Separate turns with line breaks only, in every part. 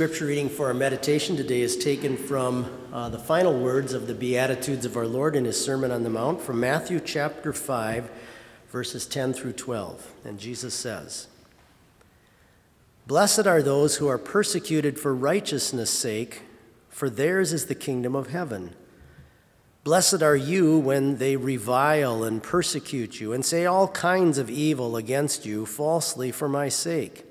Scripture reading for our meditation today is taken from uh, the final words of the Beatitudes of our Lord in his Sermon on the Mount from Matthew chapter 5, verses 10 through 12. And Jesus says, Blessed are those who are persecuted for righteousness' sake, for theirs is the kingdom of heaven. Blessed are you when they revile and persecute you and say all kinds of evil against you falsely for my sake.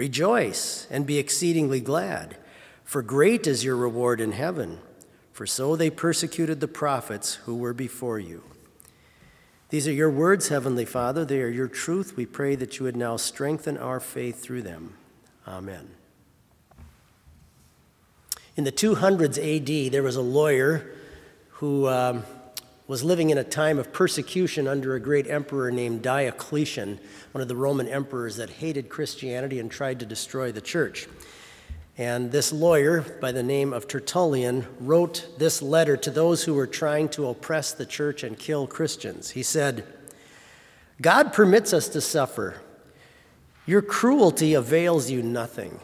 Rejoice and be exceedingly glad, for great is your reward in heaven, for so they persecuted the prophets who were before you. These are your words, Heavenly Father. They are your truth. We pray that you would now strengthen our faith through them. Amen. In the 200s AD, there was a lawyer who um, was living in a time of persecution under a great emperor named Diocletian, one of the Roman emperors that hated Christianity and tried to destroy the church. And this lawyer, by the name of Tertullian, wrote this letter to those who were trying to oppress the church and kill Christians. He said, God permits us to suffer. Your cruelty avails you nothing.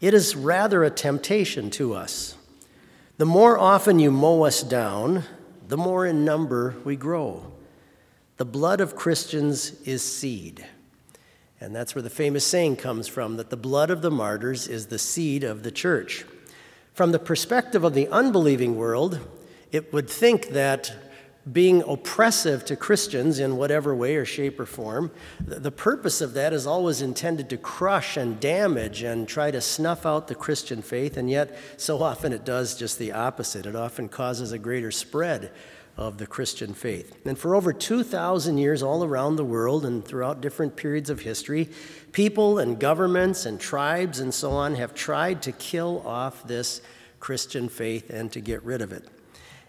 It is rather a temptation to us. The more often you mow us down, the more in number we grow. The blood of Christians is seed. And that's where the famous saying comes from that the blood of the martyrs is the seed of the church. From the perspective of the unbelieving world, it would think that being oppressive to Christians in whatever way or shape or form, the purpose of that is always intended to crush and damage and try to snuff out the Christian faith, and yet so often it does just the opposite. It often causes a greater spread of the Christian faith. And for over 2,000 years, all around the world and throughout different periods of history, people and governments and tribes and so on have tried to kill off this Christian faith and to get rid of it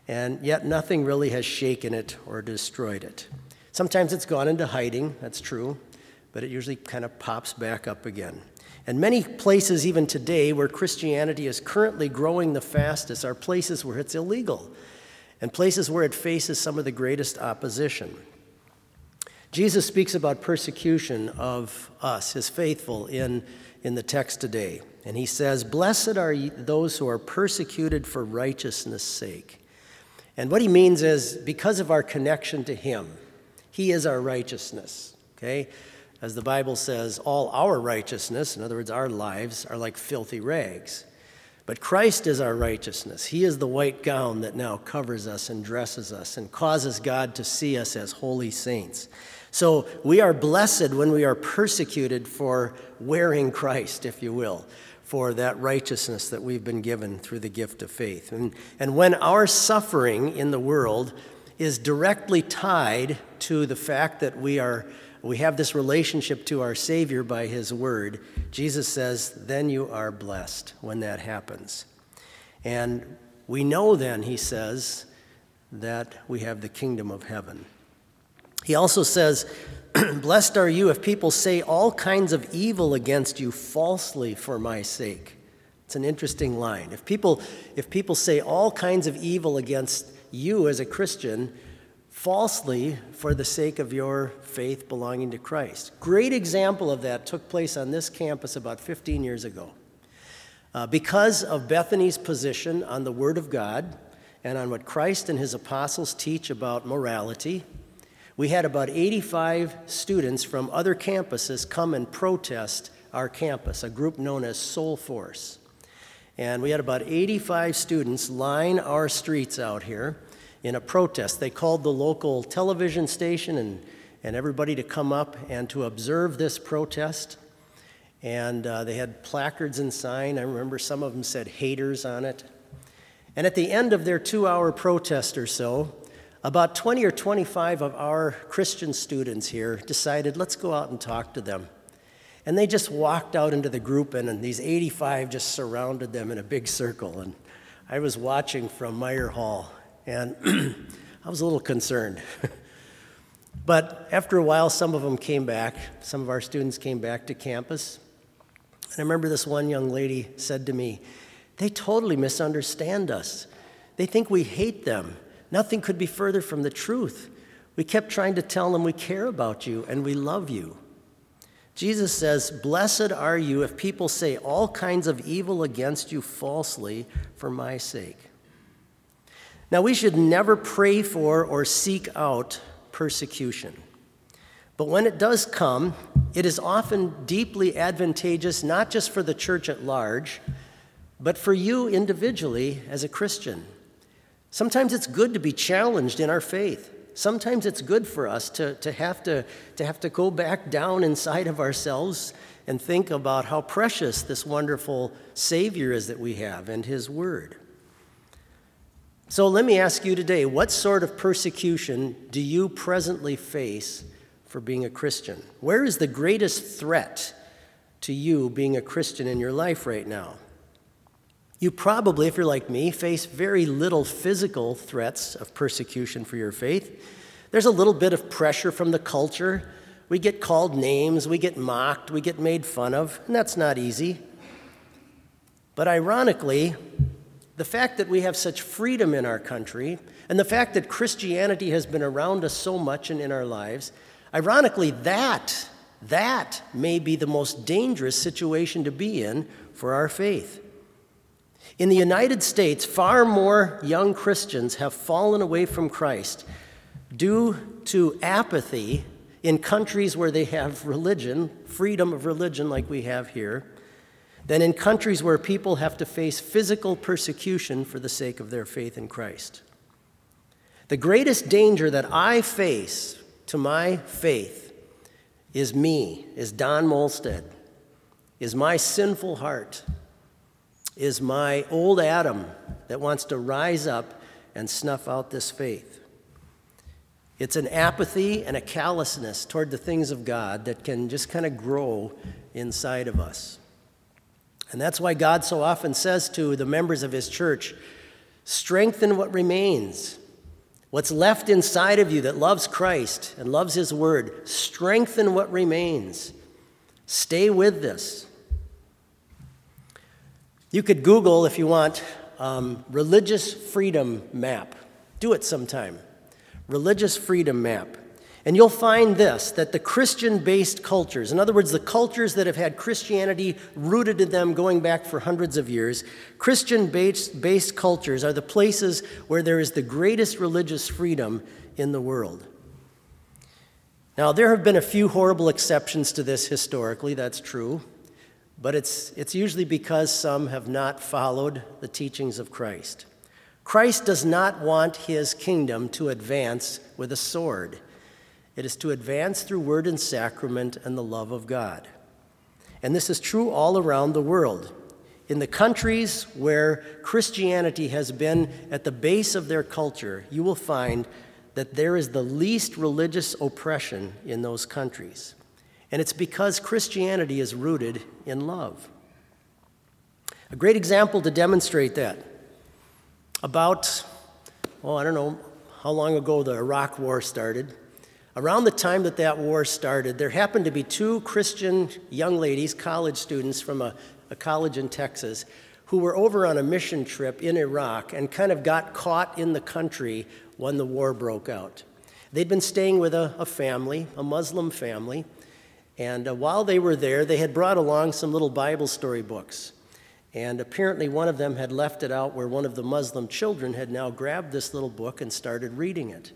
and yet nothing really has shaken it or destroyed it. Sometimes it's gone into hiding, that's true, but it usually kind of pops back up again. And many places, even today, where Christianity is currently growing the fastest, are places where it's illegal and places where it faces some of the greatest opposition. Jesus speaks about persecution of us, his faithful, in, in the text today. And he says, Blessed are those who are persecuted for righteousness' sake. And what he means is because of our connection to him, he is our righteousness, okay? As the Bible says, all our righteousness, in other words, our lives, are like filthy rags. But Christ is our righteousness. He is the white gown that now covers us and dresses us and causes God to see us as holy saints. So we are blessed when we are persecuted for wearing Christ, if you will for that righteousness that we've been given through the gift of faith. And, and when our suffering in the world is directly tied to the fact that we are we have this relationship to our Savior by His Word, Jesus says, then you are blessed when that happens. And we know then, He says, that we have the kingdom of heaven. He also says Blessed are you if people say all kinds of evil against you falsely for my sake. It's an interesting line. If people, if people say all kinds of evil against you as a Christian falsely for the sake of your faith belonging to Christ. Great example of that took place on this campus about 15 years ago. Uh, because of Bethany's position on the Word of God and on what Christ and his apostles teach about morality, we had about 85 students from other campuses come and protest our campus, a group known as Soul Force. And we had about 85 students line our streets out here in a protest. They called the local television station and, and everybody to come up and to observe this protest. And uh, they had placards and sign. I remember some of them said haters on it. And at the end of their two hour protest or so, about 20 or 25 of our Christian students here decided, let's go out and talk to them. And they just walked out into the group, and, and these 85 just surrounded them in a big circle. And I was watching from Meyer Hall, and I was a little concerned. but after a while, some of them came back. Some of our students came back to campus. And I remember this one young lady said to me, They totally misunderstand us. They think we hate them. Nothing could be further from the truth. We kept trying to tell them we care about you and we love you. Jesus says, Blessed are you if people say all kinds of evil against you falsely for my sake. Now, we should never pray for or seek out persecution. But when it does come, it is often deeply advantageous, not just for the church at large, but for you individually as a Christian. Sometimes it's good to be challenged in our faith. Sometimes it's good for us to, to, have to, to have to go back down inside of ourselves and think about how precious this wonderful Savior is that we have and His Word. So let me ask you today what sort of persecution do you presently face for being a Christian? Where is the greatest threat to you being a Christian in your life right now? You probably, if you're like me, face very little physical threats of persecution for your faith. There's a little bit of pressure from the culture. We get called names, we get mocked, we get made fun of, and that's not easy. But ironically, the fact that we have such freedom in our country, and the fact that Christianity has been around us so much and in our lives, ironically, that, that may be the most dangerous situation to be in for our faith. In the United States, far more young Christians have fallen away from Christ due to apathy in countries where they have religion, freedom of religion like we have here, than in countries where people have to face physical persecution for the sake of their faith in Christ. The greatest danger that I face to my faith is me, is Don Moldstad, is my sinful heart is my old Adam that wants to rise up and snuff out this faith. It's an apathy and a callousness toward the things of God that can just kind of grow inside of us. And that's why God so often says to the members of his church strengthen what remains. What's left inside of you that loves Christ and loves his word, strengthen what remains. Stay with this. You could Google, if you want, um, religious freedom map. Do it sometime. Religious freedom map. And you'll find this that the Christian based cultures, in other words, the cultures that have had Christianity rooted in them going back for hundreds of years, Christian based cultures are the places where there is the greatest religious freedom in the world. Now, there have been a few horrible exceptions to this historically, that's true but it's, it's usually because some have not followed the teachings of Christ. Christ does not want his kingdom to advance with a sword. It is to advance through word and sacrament and the love of God. And this is true all around the world. In the countries where Christianity has been at the base of their culture, you will find that there is the least religious oppression in those countries. And it's because Christianity is rooted in love. A great example to demonstrate that. About, oh, I don't know how long ago the Iraq War started. Around the time that that war started, there happened to be two Christian young ladies, college students from a, a college in Texas, who were over on a mission trip in Iraq and kind of got caught in the country when the war broke out. They'd been staying with a, a family, a Muslim family, and uh, while they were there, they had brought along some little Bible story books. And apparently, one of them had left it out where one of the Muslim children had now grabbed this little book and started reading it.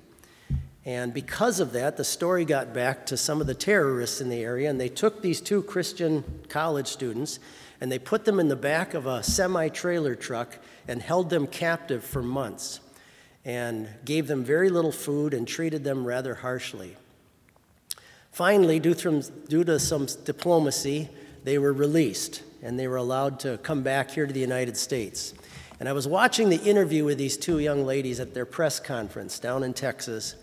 And because of that, the story got back to some of the terrorists in the area, and they took these two Christian college students and they put them in the back of a semi trailer truck and held them captive for months and gave them very little food and treated them rather harshly. Finally, due, due to some diplomacy, they were released and they were allowed to come back here to the United States. And I was watching the interview with these two young ladies at their press conference down in Texas.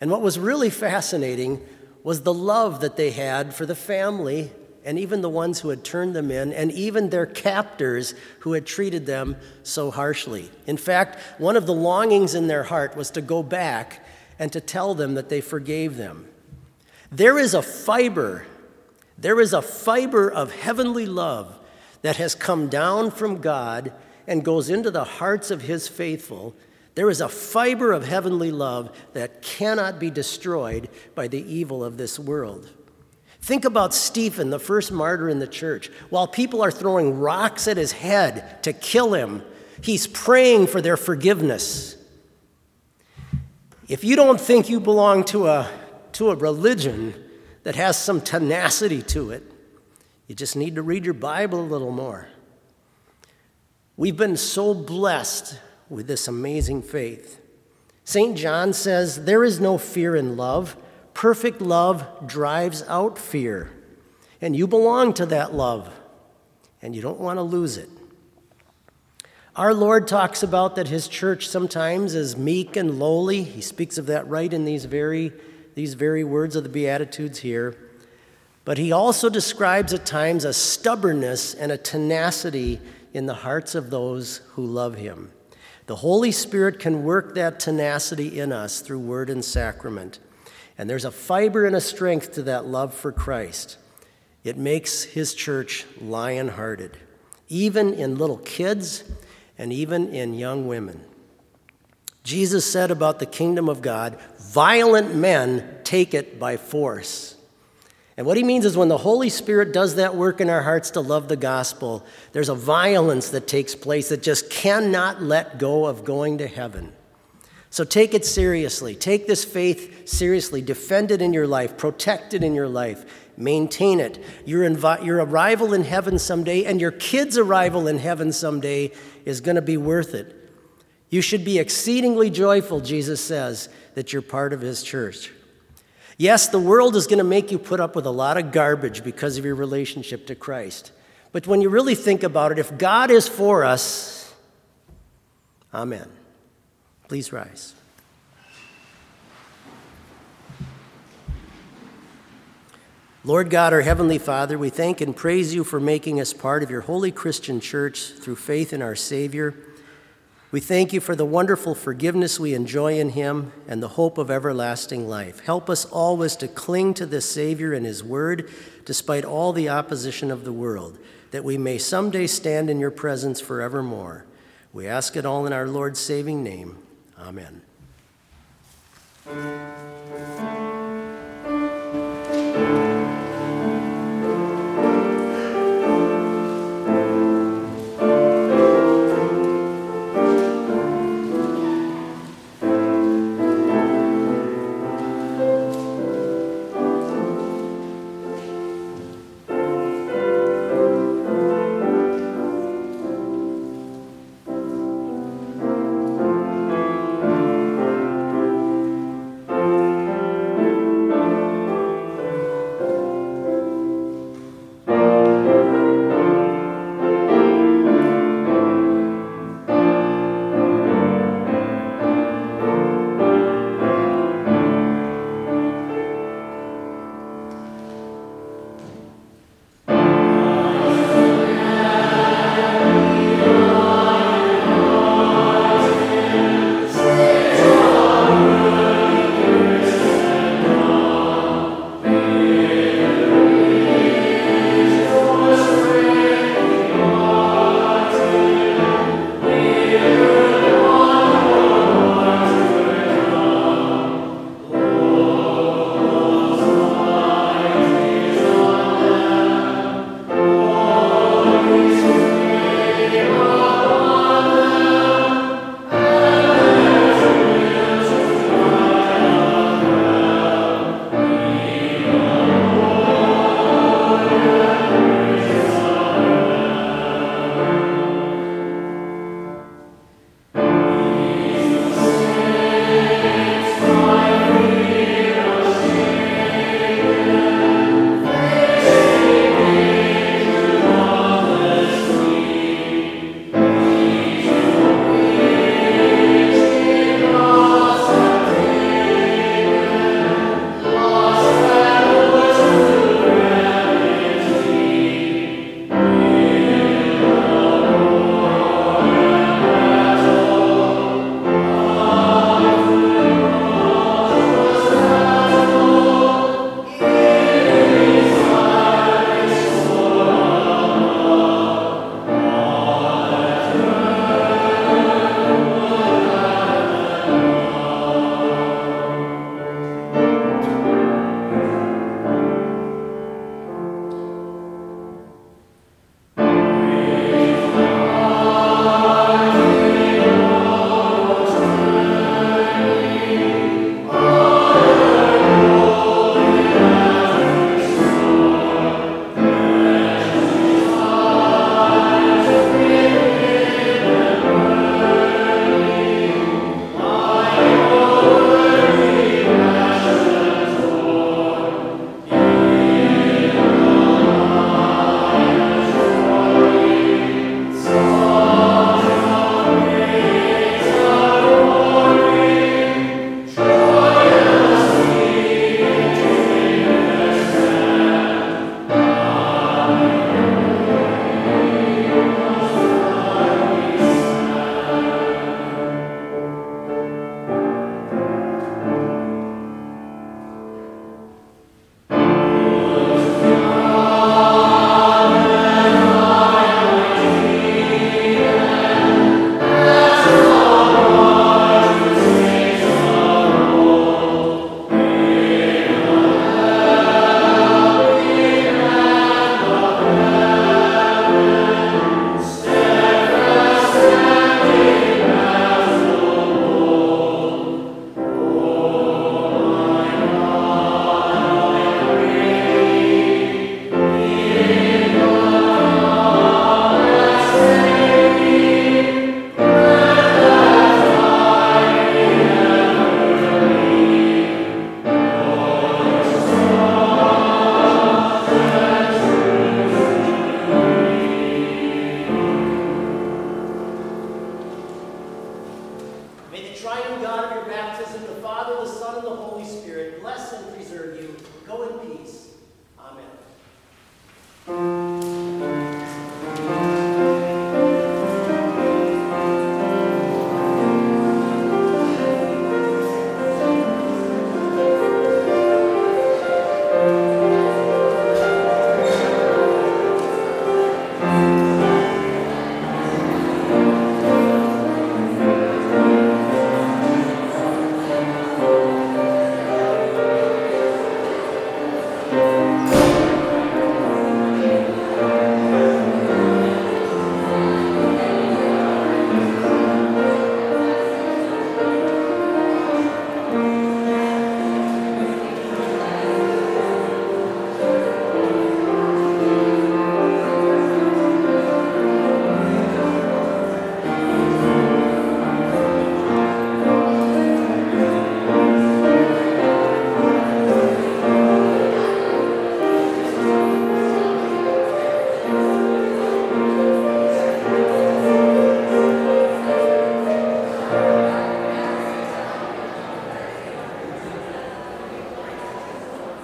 And what was really fascinating was the love that they had for the family and even the ones who had turned them in, and even their captors who had treated them so harshly. In fact, one of the longings in their heart was to go back and to tell them that they forgave them. There is a fiber, there is a fiber of heavenly love that has come down from God and goes into the hearts of his faithful. There is a fiber of heavenly love that cannot be destroyed by the evil of this world. Think about Stephen, the first martyr in the church. While people are throwing rocks at his head to kill him, he's praying for their forgiveness. If you don't think you belong to a, to a religion that has some tenacity to it, you just need to read your Bible a little more. We've been so blessed with this amazing faith. St. John says, There is no fear in love. Perfect love drives out fear. And you belong to that love, and you don't want to lose it. Our Lord talks about that his church sometimes is meek and lowly. He speaks of that right in these very, these very words of the Beatitudes here. But he also describes at times a stubbornness and a tenacity in the hearts of those who love him. The Holy Spirit can work that tenacity in us through word and sacrament. And there's a fiber and a strength to that love for Christ. It makes his church lion hearted, even in little kids and even in young women. Jesus said about the kingdom of God, violent men take it by force. And what he means is when the Holy Spirit does that work in our hearts to love the gospel, there's a violence that takes place that just cannot let go of going to heaven. So take it seriously. Take this faith seriously. Defend it in your life. Protect it in your life. Maintain it. Your, your arrival in heaven someday and your kids' arrival in heaven someday is going to be worth it. You should be exceedingly joyful, Jesus says, that you're part of his church. Yes, the world is going to make you put up with a lot of garbage because of your relationship to Christ. But when you really think about it, if God is for us, amen. Please rise. Lord God, our Heavenly Father, we thank and praise you for making us part of your holy Christian church through faith in our Savior. We thank you for the wonderful forgiveness we enjoy in Him and the hope of everlasting life. Help us always to cling to this Savior and His Word despite all the opposition of the world, that we may someday stand in your presence forevermore. We ask it all in our Lord's saving name. Amen.